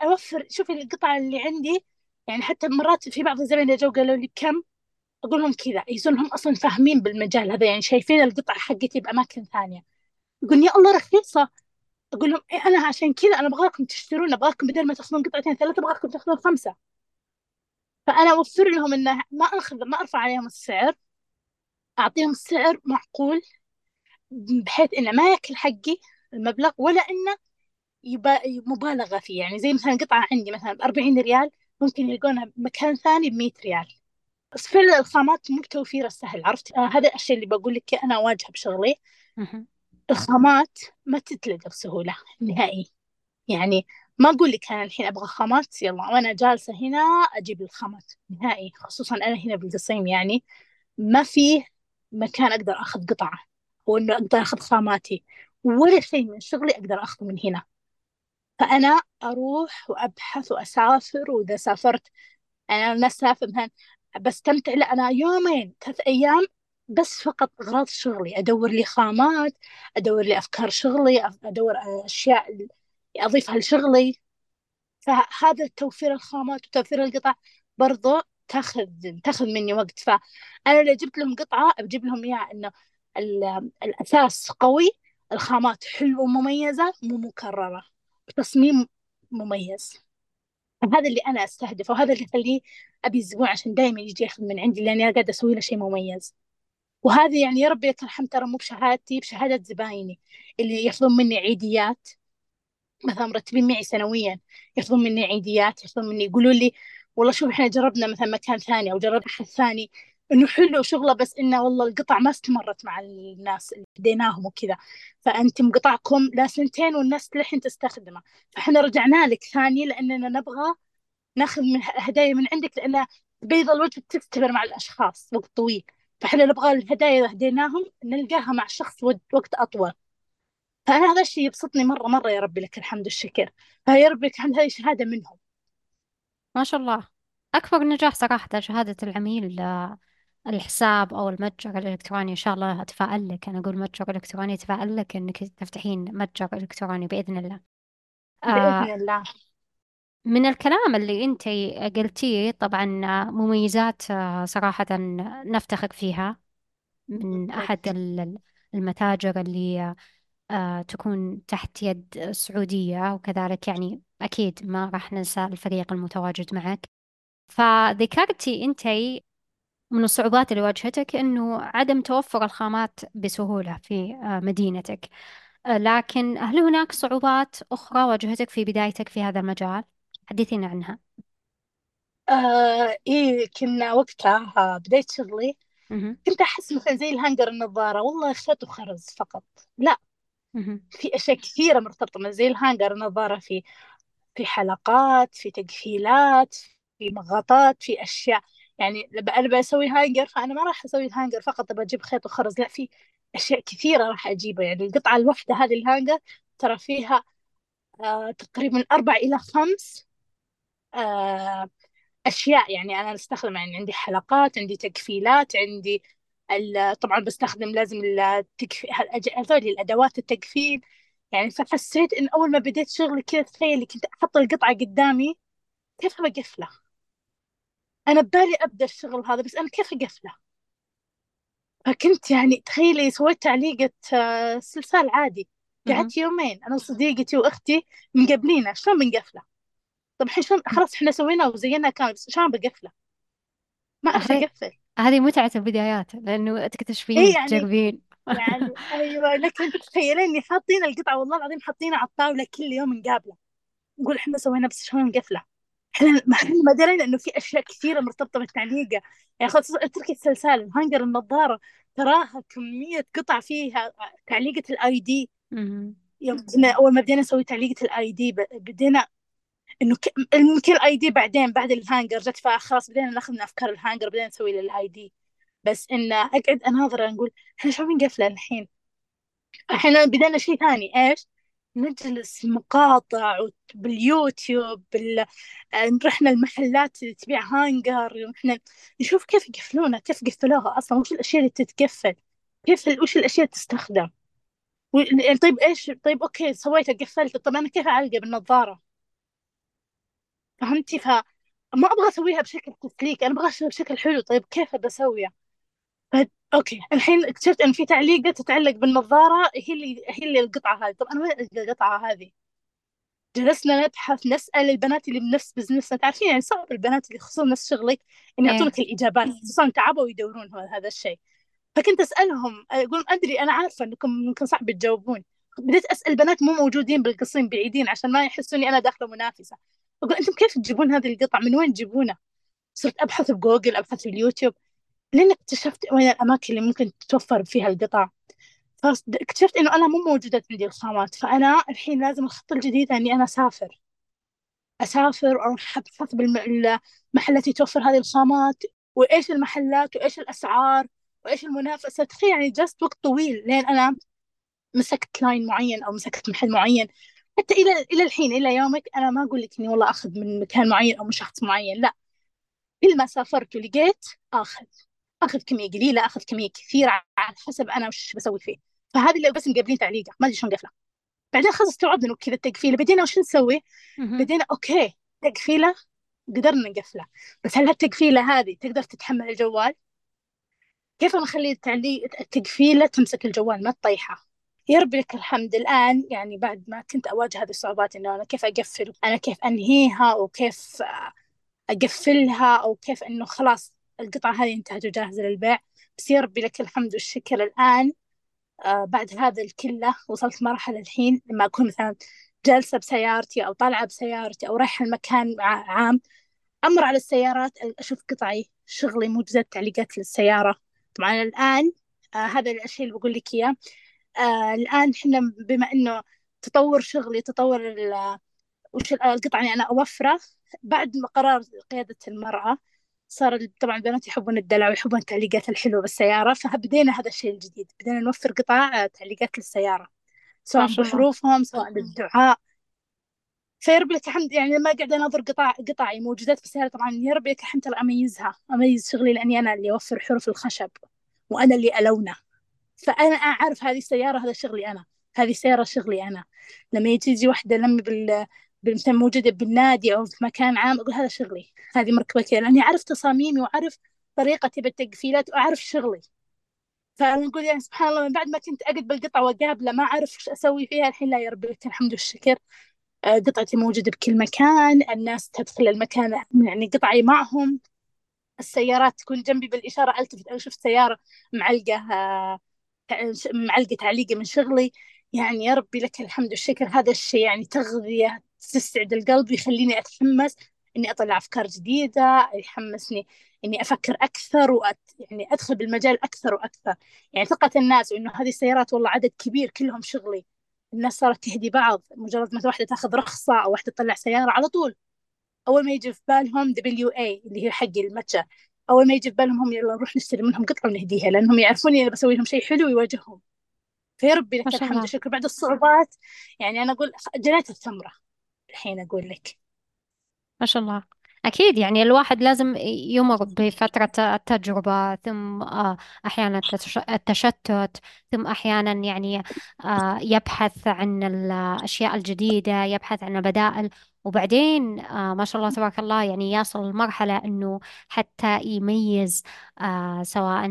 أوفر شوفي القطعة اللي عندي يعني حتى مرات في بعض الزبائن جو قالوا لي كم؟ أقول لهم كذا يزون هم أصلا فاهمين بالمجال هذا يعني شايفين القطعة حقتي بأماكن ثانية. يقول يا الله رخيصة. أقول لهم إيه أنا عشان كذا أنا أبغاكم تشترون أبغاكم بدل ما تأخذون قطعتين ثلاثة أبغاكم تأخذون خمسة. فأنا أوفر لهم إنه ما أخذ ما أرفع عليهم السعر. أعطيهم سعر معقول بحيث إنه ما ياكل حقي المبلغ ولا إنه يبا مبالغة فيه. يعني زي مثلا قطعة عندي مثلا بأربعين ريال ممكن يلقونها بمكان ثاني بمية ريال. بس فعلا الخامات مو بتوفير السهل عرفت؟ آه هذا الشيء اللي بقول لك أنا أواجهه بشغلي. الخامات ما تتلقى بسهولة نهائي. يعني ما أقول لك أنا الحين أبغى خامات يلا وأنا جالسة هنا أجيب الخامات نهائي خصوصا أنا هنا بالقصيم يعني. ما فيه مكان أقدر أخذ قطعة وإنه أقدر أخذ خاماتي ولا شيء من شغلي أقدر أخذه من هنا. فأنا أروح وأبحث وأسافر وإذا سافرت أنا الناس سافر مثلا بستمتع لا أنا يومين ثلاث أيام بس فقط أغراض شغلي. أدور لي خامات أدور لي أفكار شغلي أدور أشياء أضيفها لشغلي فهذا توفير الخامات وتوفير القطع برضو تاخذ تاخذ مني وقت. فأنا لو جبت لهم قطعة بجيب لهم إياها إنه الأساس قوي الخامات حلوة ومميزة مو مكررة بتصميم مميز. هذا اللي أنا أستهدفه وهذا اللي يخليه أبي الزبون عشان دائما يجي ياخذ من عندي لأني أنا قاعدة أسوي له شيء مميز. وهذه يعني يا ربي لك الحمد ترى مو بشهادتي بشهادة زبايني اللي ياخذون مني عيديات. مثلا مرتبين معي سنويا ياخذون مني عيديات ياخذون مني يقولوا لي والله شوف إحنا جربنا مثلا مكان ثاني أو جربنا أحد ثاني إنه حلو شغله بس إنه والله القطع ما استمرت مع الناس اللي بديناهم وكذا. فأنتم قطعكم لا سنتين والناس للحين تستخدمه. فإحنا رجعنا لك ثاني لأننا نبغى ناخذ من هدايا من عندك لأن بيض الوجه تستمر مع الأشخاص وقت طويل. فإحنا نبغى الهدايا اللي هديناهم نلقاها مع الشخص وقت أطول. فأنا هذا الشيء يبسطني مرة مرة يا ربي لك الحمد والشكر. فيا ربي لك الحمد هذه شهادة منهم. ما شاء الله. أكبر نجاح صراحة شهادة العميل آه، الحساب أو المتجر الإلكتروني إن شاء الله أتفائل لك. أنا أقول متجر إلكتروني أتفائل لك إنك تفتحين متجر إلكتروني بإذن الله. آه بإذن الله. من الكلام اللي أنت قلتيه طبعا مميزات آه، صراحة نفتخر فيها من أحد المتاجر اللي آه، تكون تحت يد سعودية وكذلك يعني أكيد ما راح ننسى الفريق المتواجد معك. فذكرتي أنتي من الصعوبات اللي واجهتك إنه عدم توفر الخامات بسهولة في آه، مدينتك. آه، لكن هل هناك صعوبات أخرى واجهتك في بدايتك في هذا المجال؟ حدثينا عنها. آه إيه كنا وقتها بداية شغلي كنت أحس مثلا زي ال hanger النظارة. والله خيط وخرز فقط. لا. في أشياء كثيرة مرتبطة من زي ال hanger النظارة في في حلقات في تقفيلات في مغطات في أشياء. يعني أنا بسوي hanger فأنا ما راح أسوي ال hanger فقط بجيب خيط وخرز لا في أشياء كثيرة راح أجيبها. يعني القطعة الواحدة هذه ال hanger ترى فيها آه تقريبا أربع إلى خمس آه أشياء. يعني أنا أستخدم يعني عندي حلقات عندي تقفيلات عندي طبعا بستخدم لازم هذول الأدوات التقفيل يعني فحسيت إن أول ما بديت شغلي كذا تخيلي كنت أحط القطعة قدامي كيف بقفله أنا ببالي أبدأ الشغل هذا بس أنا كيف أقفله فكنت يعني تخيلي سويت تعليقة آه، سلسال عادي. قعدت يومين أنا وصديقتي وأختي مقبلينه شلون بنقفله طب الحين شلون خلاص إحنا سوينا وزينا كامل بس شلون بقفله ما أعرف أقفل. هذه متعة البدايات لأنه تكتشفين إيه يعني تجربين. يعني أيوه لكن تتخيلين اني حاطين القطعة والله العظيم حاطينها على الطاولة كل يوم نقابله. نقول إحنا سوينا بس شلون نقفله؟ إحنا ما درينا إنه في أشياء كثيرة مرتبطة بالتعليقه يعني خلاص اتركي السلسال ال hanger النظارة تراها كمية قطع فيها تعليقة ال ID. يوم أول ما بدينا نسوي تعليقة ال ID بدينا إنه ك... يمكن ال ID بعدين بعد ال hanger جت فخلاص بدينا ناخذ من أفكار ال hanger بدينا نسوي لل ID بس إنه أقعد اناظر نقول إحنا شو بنقفله الحين؟ إحنا بدينا شيء ثاني إيش؟ نجلس مقاطع باليوتيوب بال... رحنا المحلات اللي تبيع hanger إحنا نشوف كيف يقفلونها كيف قفلوها أصلا وش الأشياء اللي تتقفل كيف وش الأشياء اللي تستخدم. و... طيب إيش؟ طيب okay سويته قفلته. طب أنا كيف أعلقه بالنظارة؟ فهمتي؟ فما أبغى أسويها بشكل تسليك أنا أبغى أسويها بشكل حلو. طيب كيف بسويها ف... okay. الحين اكتشفت إن في تعليقه تتعلق بالنظارة هي اللي هي اللي القطعة هذه. طب أنا وين القطعة هذه؟ جلسنا نبحث نسأل البنات اللي بنفس بزنسنا. تعرفين يعني صعب البنات اللي يخصون نفس شغلك إيه. يعطونك الإجابات خصوصا تعبوا يدورون هذا الشيء. فكنت أسألهم أقول أدري أنا عارفة أنكم ممكن صعب تجاوبون. بديت أسأل بنات مو موجودين بالقصيم بعيدين عشان ما يحسوني أنا داخلة منافسة. أقول أنتم كيف تجيبون هذه القطع من وين تجيبونها؟ صرت أبحث بجوجل أبحث في اليوتيوب لين اكتشفت وين الأماكن اللي ممكن تتوفر فيها القطع فاكتشفت إنه أنا مو موجودة عندي الخامات فأنا الحين لازم الخطة الجديدة إني أنا أسافر. أسافر وأروح أبحث بالمحلات اللي توفر هذه الخامات وإيش المحلات وإيش الأسعار وإيش المنافسة. تخيل يعني جلست وقت طويل لين أنا مسكت لاين معين أو مسكت محل معين. حتى إلى إلى الحين إلى يومك أنا ما أقول لك إني والله أخذ من مكان معين أو من شخص معين لا. كل ما سافرت ولقيت آخذ. أخذ كمية قليلة أخذ كمية كثيرة على حسب أنا وش بسوي فيه. فهذه اللي بس مقابلين تعليقة ما أدري شلون قفلة. بعدين خلاص استوعبنا كذا التقفيلة بدينا وش نسوي؟ بدينا أوكي تقفيلة قدرنا نقفله. بس هل هالتقفيلة هذه تقدر تتحمل الجوال؟ كيف نخلي التعليق التقفيلة تمسك الجوال ما تطيحه؟ يا رب لك الحمد. الآن يعني بعد ما كنت أواجه هذه الصعوبات إنه أنا كيف أقفل أنا كيف أنهيها وكيف أقفلها أو كيف إنه خلاص القطعة هذه انتهت وجاهزة للبيع. بس يا ربي لك الحمد والشكر. الآن آه بعد هذا الكلة وصلت مرحلة الحين لما أكون مثلا جالسة بسيارتي أو طالعة بسيارتي أو رايحة المكان عام أمر على السيارات أشوف قطعي شغلي موجزة تعليقات للسيارة. طبعا الآن آه هذا الشيء اللي بقول لك إياه. آه الآن إحنا بما إنه تطور شغلي تطور وش القطعة اللي أنا أوفرة بعد ما قرار قيادة المرأة صار طبعا البنات يحبون الدلع ويحبون التعليقات الحلوة بالسيارة فبدينا هذا الشيء الجديد بدينا نوفر قطع تعليقات للسيارة سواء بحروفهم سواء بالدعاء. فيربي لك الحمد يعني لما قاعدة أناظر قطع قطعي موجودات بالسيارة طبعا يربي لك الحمد أميزها أميز شغلي لأني أنا اللي أوفر حروف الخشب وأنا اللي ألونه فأنا أعرف هذه السيارة هذا شغلي أنا. هذه السيارة شغلي أنا. لما يجي تجي واحدة لمي بال مثلا موجودة بالنادي أو في مكان عام أقول هذا شغلي. هذه مركبة كذا لأني أعرف تصاميمي وأعرف طريقتي بالتقفيلات وأعرف شغلي. فأنا أقول يعني سبحان الله من بعد ما كنت أقعد بالقطعة وأقابله ما أعرف وش أسوي فيها الحين لا يا لك الحمد والشكر. آه، قطعتي موجودة بكل مكان الناس تدخل المكان يعني قطعي معهم. السيارات تكون جنبي بالإشارة ألتفت أشوف سيارة معلقة آه، معلقة تعليقة من شغلي. يعني يا ربي لك الحمد والشكر. هذا الشيء يعني تغذية تستعد القلب يخليني أتحمس إني أطلع أفكار جديدة يحمسني إني أفكر أكثر وأت يعني أدخل بالمجال أكثر وأكثر. يعني ثقة الناس وإنه هذه السيارات والله عدد كبير كلهم شغلي. الناس صارت تهدي بعض. مجرد ما واحدة تاخذ رخصة أو واحدة تطلع سيارة على طول. أول ما يجي في بالهم دبليو اي اللي هي حق المتجر. أول ما يجي في بالهم هم يلا نروح نشتري منهم قطعة ونهديها لأنهم يعرفون إني بسوي لهم شيء حلو يواجههم. فيا ربي لك الحمد والشكر بعد الصعوبات يعني أنا أقول جنيت الثمرة. الحين أقول لك. ما شاء الله. أكيد يعني الواحد لازم يمر بفترة التجربة ثم آه، أحيانا التشتت ثم أحيانا يعني آه، يبحث عن الأشياء الجديدة يبحث عن البدائل. وبعدين آه، ما شاء الله تبارك الله يعني يصل لمرحلة أنه حتى يميز سواء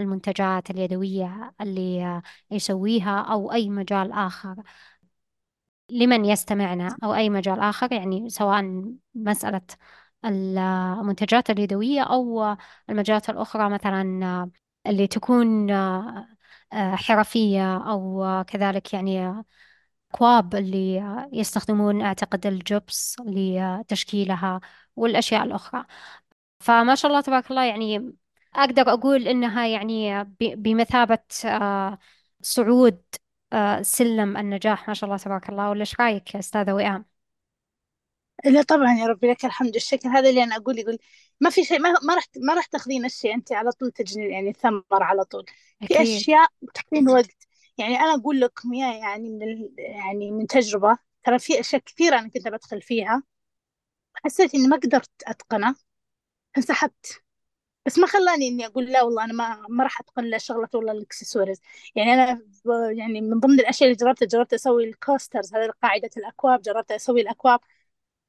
المنتجات اليدوية اللي يسويها أو أي مجال آخر. لمن يستمعنا أو أي مجال آخر يعني سواء مسألة المنتجات اليدوية أو المجالات الأخرى مثلا اللي تكون حرفية أو كذلك يعني أكواب اللي يستخدمون أعتقد الجبس لتشكيلها والأشياء الأخرى. فما شاء الله تبارك الله يعني أقدر أقول إنها يعني بمثابة صعود آه، سلم النجاح. ما شاء الله تبارك الله. ولا إيش رأيك يا أستاذة وئام؟ لا طبعا يا ربي لك الحمد. والشكر هذا اللي أنا أقول يقول ما في شيء ما, ما راح ما راح تاخذين الشيء انت على طول تجني يعني ثمر على طول. في أكيد. أشياء تاخذين وقت. يعني أنا أقول لكم يا يعني من ال... يعني من تجربة. ترى في أشياء كثيرة أنا كنت بدخل فيها. حسيت إني ما قدرت اتقنه انسحبت. بس ما خلاني إني أقول لا والله أنا ما ما راح أتقن لا شغله ولا الإكسسوارز. يعني أنا يعني من ضمن الأشياء اللي جربتها جربت أسوي ال coasters هذه قاعدة الأكواب. جربت أسوي الأكواب.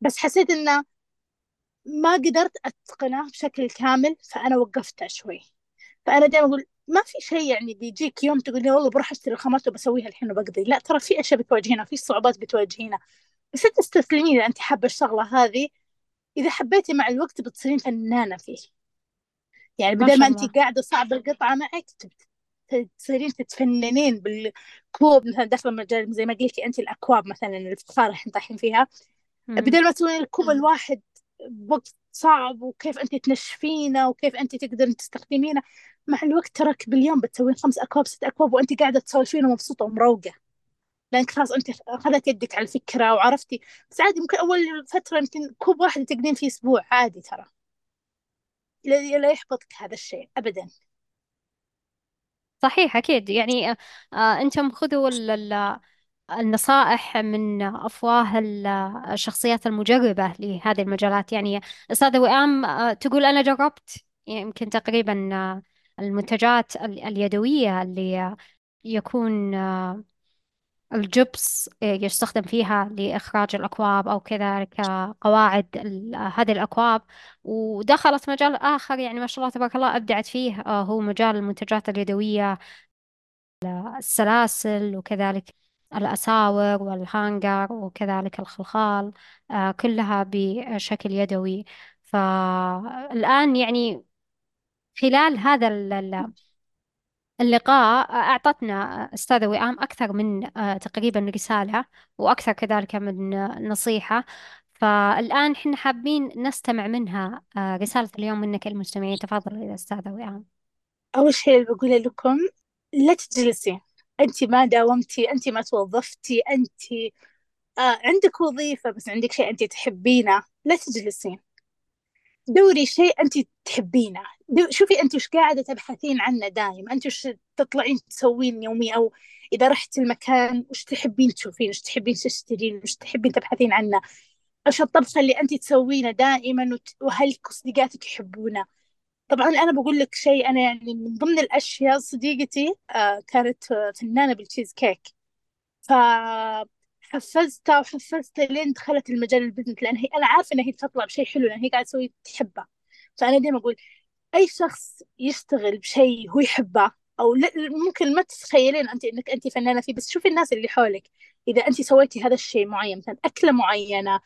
بس حسيت انه ما قدرت اتقنه بشكل كامل فأنا وقفتها شوي فأنا دائما أقول ما في شيء يعني بيجيك يوم تقول لي والله بروح أشتري الخامات وبسويها الحين وبقضي. لا ترى في أشياء بتواجهينها في صعوبات بتواجهينها بس تستسلمين إذا أنت حابة الشغلة هذه. إذا حبيتي مع الوقت بتصيرين فنانة فيه. يعني بدل ما أنت قاعدة صعب القطعة معك تصيرين تتفننين بالكوب مثلا داخل المجال زي ما قلتي أنت الأكواب مثلا الفخار إحنا طايحين فيها. بدل ما تسوين الكوب الواحد بوقت صعب وكيف أنت تنشفينه وكيف أنت تقدرين تستخدمينه. مع الوقت ترك باليوم بتسوين خمس أكواب ست أكواب وأنت قاعدة تسولفين ومبسوطة ومروقة. لأنك خلاص أنت أخذت يدك على الفكرة وعرفتي. بس عادي ممكن أول فترة يمكن كوب واحد تقدين فيه أسبوع عادي ترى. لا يحبطك هذا الشيء أبدا. صحيح أكيد. يعني آه، آه، أنتم خذوا ال- النصائح من أفواه ال- الشخصيات المجربة لهذه المجالات. يعني أستاذة وئام آه، تقول أنا جربت يمكن تقريبا آه، المنتجات ال- اليدوية اللي يكون آه، الجبس يستخدم فيها لإخراج الأكواب أو كذلك قواعد ال- هذه الأكواب. ودخلت مجال آخر يعني ما شاء الله تبارك الله أبدعت فيه هو مجال المنتجات اليدوية السلاسل وكذلك الأساور والهانجر وكذلك الخلخال آه، كلها بشكل يدوي. فالآن يعني خلال هذا ال- اللقاء أعطتنا أستاذة وئام أكثر من آه، تقريبا رسالة وأكثر كذلك من نصيحة. فالآن إحنا حابين نستمع منها آه، رسالة اليوم منك المستمعين. تفضل يا أستاذة وئام. أول شيء بقوله لكم لا تجلسين أنت ما داومتي أنت ما توظفتي أنت آه عندك وظيفة بس عندك شيء أنت تحبينه لا تجلسين. دوري شيء أنت تحبينه. شوفي أنت وش قاعدة تبحثين عنه دايم. أنت وش تطلعين تسوين يومي؟ أو إذا رحت المكان وش تحبين تشوفين؟ وش تحبين تشترين؟ وش تحبين تبحثين عنه؟ وش الطبخة اللي أنت تسوينه دائما وأهلك وصديقاتك يحبونه طبعا أنا بقول لك شيء أنا يعني من ضمن الأشياء صديقتي آه كانت فنانة بالتشيز كيك. فحفزتها وحفزتها لين دخلت المجال ال business لأن هي أنا عارفة إن هي تطلع بشيء حلو لأن هي قاعدة تسوي تحبه فأنا دائما أقول أي شخص يشتغل بشيء هو يحبه لا ممكن ما تتخيلين أنت إنك أنت فنانة فيه بس شوفي الناس اللي حولك. إذا أنت سويتي هذا الشيء معين مثلا أكلة معينة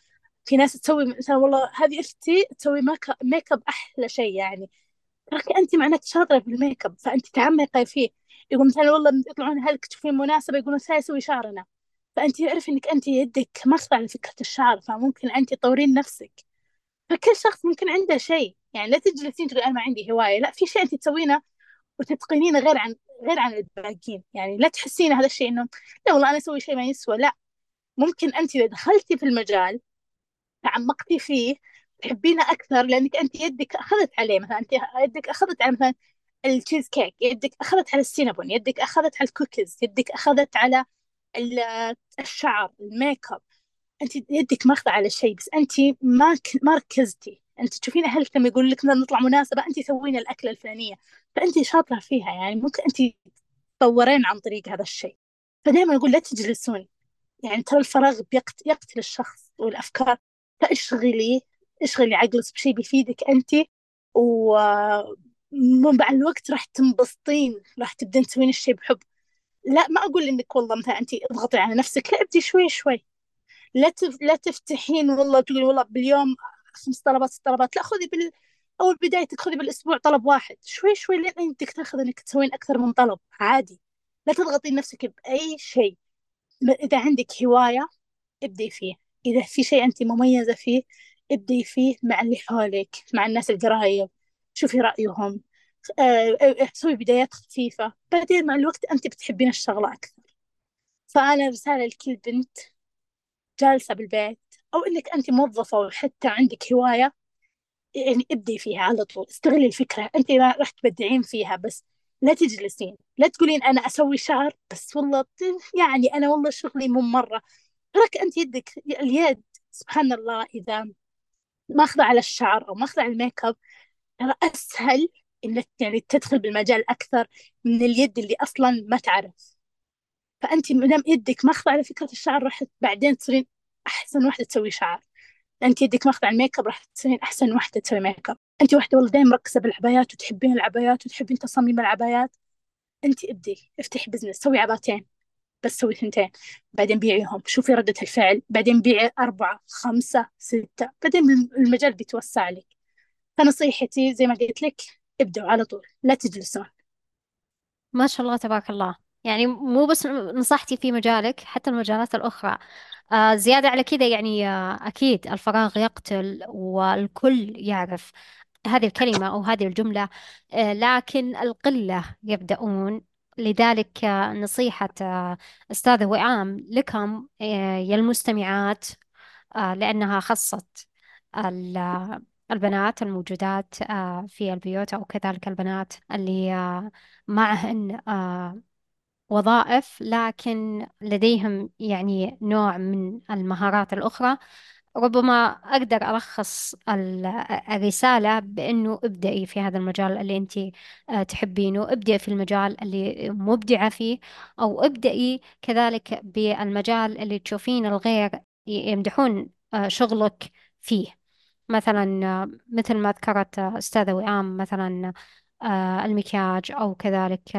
في ناس تسوي مثلا والله هذه أختي تسوي ميك اب أحلى شيء يعني. تراك أنت معناك شاطرة في الميك أب فأنت تعمقي فيه. يقول مثلا والله يطلعون أهلك تشوفين مناسبة يقولون ساي سوي شعرنا. فأنت تعرفي إنك أنت يدك ماخذة على فكرة الشعر فممكن أنت تطورين نفسك. فكل شخص ممكن عنده شيء. يعني لا تجلسين تقول أنا ما عندي هواية لا في شيء أنت تسوينه وتتقنينه غير عن غير عن الباقيين. يعني لا تحسين هذا الشيء إنه لا والله أنا أسوي شيء ما يسوى لا. ممكن أنت إذا دخلتي في المجال تعمقتي فيه تحبينه أكثر لأنك أنت يدك أخذت عليه مثلا أنت يدك أخذت على مثلا التشيز كيك يدك أخذت على السينابون يدك أخذت على الكوكيز يدك أخذت على ال- الشعر الميك اب أنت يدك ماخذة على شيء بس أنت ما. ما ركزتي. أنت تشوفين أهلك لما يقول لك نطلع مناسبة أنت سوين الأكلة الفلانية. فأنت شاطرة فيها يعني ممكن أنت تطورين عن طريق هذا الشيء. فدائما أقول لا تجلسون. يعني ترى الفراغ بيقت... يقتل الشخص والأفكار. فاشغلي اشغلي عقلك بشيء بيفيدك أنت ومع الوقت راح تنبسطين راح تبدين تسوين الشيء بحب. لا ما أقول إنك والله مثلا أنت اضغطي على نفسك لا ابدي شوي شوي. لا تف... لا تفتحين والله تقولي والله باليوم خمس طلبات ست طلبات لا خذي بال أول بدايتك خذي بالأسبوع طلب واحد. شوي شوي لين أنت تاخذ إنك تسوين أكثر من طلب عادي. لا تضغطي نفسك بأي شيء إذا عندك هواية ابدي فيه. إذا في شيء أنت مميزة فيه ابدي فيه مع اللي حولك مع الناس القرايب شوفي رأيهم آه، آه، سوي بدايات خفيفة. بعدين مع الوقت أنت بتحبين الشغلة أكثر. فأنا رسالة لكل بنت جالسة بالبيت أو إنك أنت موظفة وحتى عندك هواية يعني ابدي فيها على طول. استغلي الفكرة. أنت راح تبدعين فيها بس لا تجلسين. لا تقولين أنا أسوي شعر بس والله يعني أنا والله شغلي مو مرة. تراك أنت يدك اليد. سبحان الله إذا ماخذة على الشعر أو ماخذة على الميك أب. ترى أسهل إنك يعني تدخل بالمجال أكثر من اليد اللي أصلا ما تعرف. فأنت مدام يدك ماخذة على فكرة الشعر راح بعدين تصيرين أحسن واحدة تسوي شعر. أنت يدك ماخذة على ال make up راح تصيرين أحسن واحدة تسوي make up. أنت واحدة والله دايما مركزة بالعبايات وتحبين العبايات وتحبين تصاميم العبايات. أنت ابدي افتحي business سوي عباتين. بس سوي ثنتين بعدين بيعيهم. شوفي ردة الفعل. بعدين بيعي أربعة خمسة ستة. بعدين المجال بيتوسع لك فنصيحتي زي ما قلت لك ابدأوا على طول. لا تجلسون. ما شاء الله تبارك الله. يعني مو بس نصحتي في مجالك حتى المجالات الأخرى. آه زيادة على كذا يعني آه أكيد الفراغ يقتل والكل يعرف هذه الكلمة أو هذه الجملة. آه لكن القلة يبدأون لذلك نصيحة أستاذة وئام لكم يا المستمعات لأنها خصت البنات الموجودات في البيوت أو كذلك البنات اللي معهن وظائف لكن لديهم يعني نوع من المهارات الأخرى. ربما أقدر ألخص الرسالة بأنه ابدأي في هذا المجال اللي أنت آه، تحبينه ابدأي في المجال اللي مبدعة فيه أو ابدأي كذلك بالمجال اللي تشوفين الغير يمدحون آه، شغلك فيه. مثلا آه، مثل ما ذكرت أستاذة وئام مثلا المكياج أو كذلك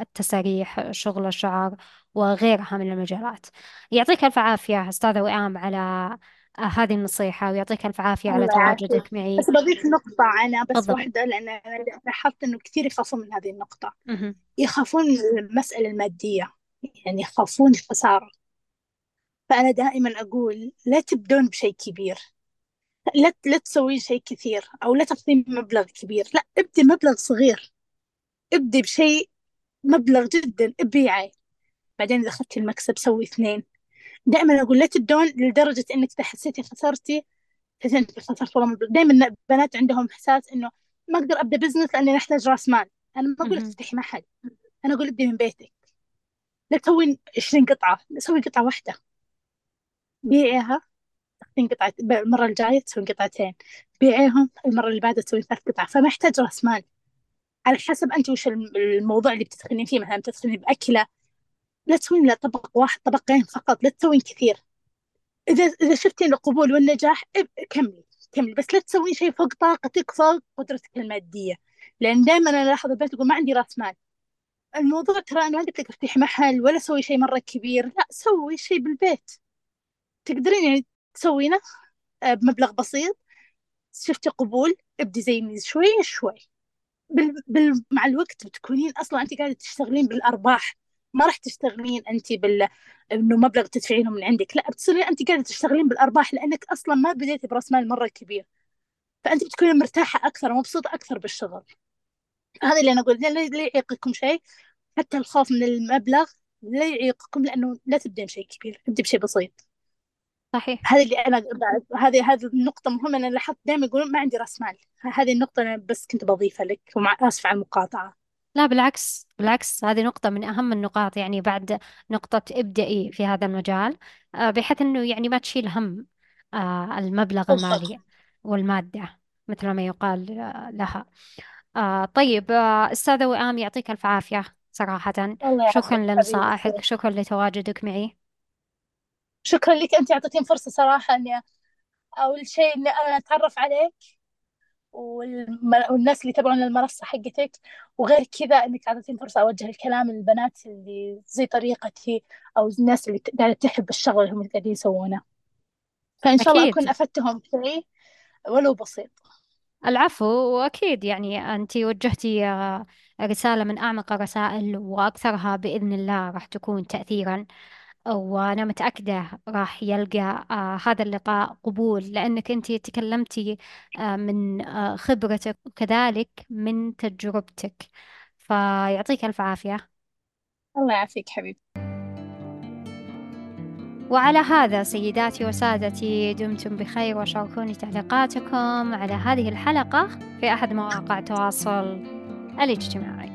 التساريح شغل الشعر وغيرها من المجالات. يعطيك ألف عافية أستاذة وئام على هذه النصيحة ويعطيك ألف عافية على تواجدك معي. بس بضيف نقطة أنا بس بالضبط. واحدة لأن أنا لاحظت إنه كثير يخافون من هذه النقطة. م يخافون من المسألة المادية يعني يخافون الخسارة فأنا دائما أقول لا تبدون بشيء كبير. لا لا تسوين شيء كثير أو لا تاخذين مبلغ كبير. لا ابدي مبلغ صغير. ابدي بشيء مبلغ جدا بيعي بعدين إذا أخذتي المكسب سوي اثنين. دائما أقول لا تبدون لدرجة إنك إذا حسيتي خسرتي انت خسرت والله دائما البنات عندهم إحساس إنه ما أقدر أبدأ business لأني نحتاج راس مال. أنا ما أقول لك تفتحي محل أنا أقول ابدي من بيتك. لا تسوين 20 قطعة سوي قطعة واحدة. بيعيها تاخذين قطعة المرة الجاية تسوين قطعتين. بيعيهم المرة اللي بعدها تسوين ثلاث قطع. فما يحتاج راس مال. على حسب أنت وش الموضوع اللي بتدخلين فيه. مثلا بتدخلين بأكلة لا تسوين لا طبق واحد طبقين فقط لا تسوين كثير. إذا إذا شفتين القبول والنجاح كملي كملي. بس لا تسوين شيء فوق طاقتك فوق قدرتك المادية. لأن دائما أنا ألاحظ البنات تقول ما عندي رأس مال. الموضوع ترى أنا ما قلت لك افتحي محل ولا سوي شيء مرة كبير. لا سوي شيء بالبيت. تقدرين يعني تسوينه آه، بمبلغ بسيط. شفتي قبول إبدي زيني شوي شوي. بال... بال... مع الوقت بتكونين أصلا انت قاعدة تشتغلين بالأرباح. ما راح تشتغلين انت بال إنه مبلغ تدفعينه من عندك. لا بتصيرين انت قاعدة تشتغلين بالأرباح لأنك أصلا ما بديتي برأس مال مرة كبير. فانت بتكوني مرتاحة أكثر ومبسوطة أكثر بالشغل. هذا اللي أنا أقول. لا يعيقكم شيء. حتى الخوف من المبلغ لا يعيقكم لأنه لا تبدين بشيء كبير. ابدي بشيء بسيط. صحيح. هذه اللي أنا هذه هذه النقطة مهمة. أنا لاحظت دائما يقولون ما عندي رأس مال. هذه النقطة أنا بس كنت بضيفها لك ومع اسف على المقاطعة. لا بالعكس بالعكس هذه نقطة من أهم النقاط يعني بعد نقطة ابدأي في هذا المجال آه، بحيث أنه يعني ما تشيل هم آه، المبلغ المالي والمادة مثل ما يقال آه، لها. طيب أستاذة وئام يعطيك ألف عافية صراحة. الله شكرا لنصائحك شكرا لتواجدك معي. شكرا لك أنت أعطيتيني فرصة صراحة إني أول شيء إني أنا أتعرف عليك. والناس اللي يتابعون المنصة حقتك وغير كذا إنك اعطيتيني فرصة أوجه الكلام للبنات اللي زي طريقتي أو الناس اللي قاعدة تحب الشغل اللي هم قاعدين يسوونه. فإن شاء الله أكون أفدتهم شيء ولو بسيط. العفو وأكيد يعني أنت وجهتي آه، رسالة من أعمق الرسائل وأكثرها بإذن الله راح تكون تأثيرا. وأنا متأكدة راح يلقى آه هذا اللقاء قبول لأنك أنت تكلمتي آه من آه خبرتك وكذلك من تجربتك. فيعطيك ألف عافية. الله يعافيك حبيبي وعلى هذا سيداتي وسادتي دمتم بخير وشاركوني تعليقاتكم على هذه الحلقة في أحد مواقع التواصل الاجتماعي.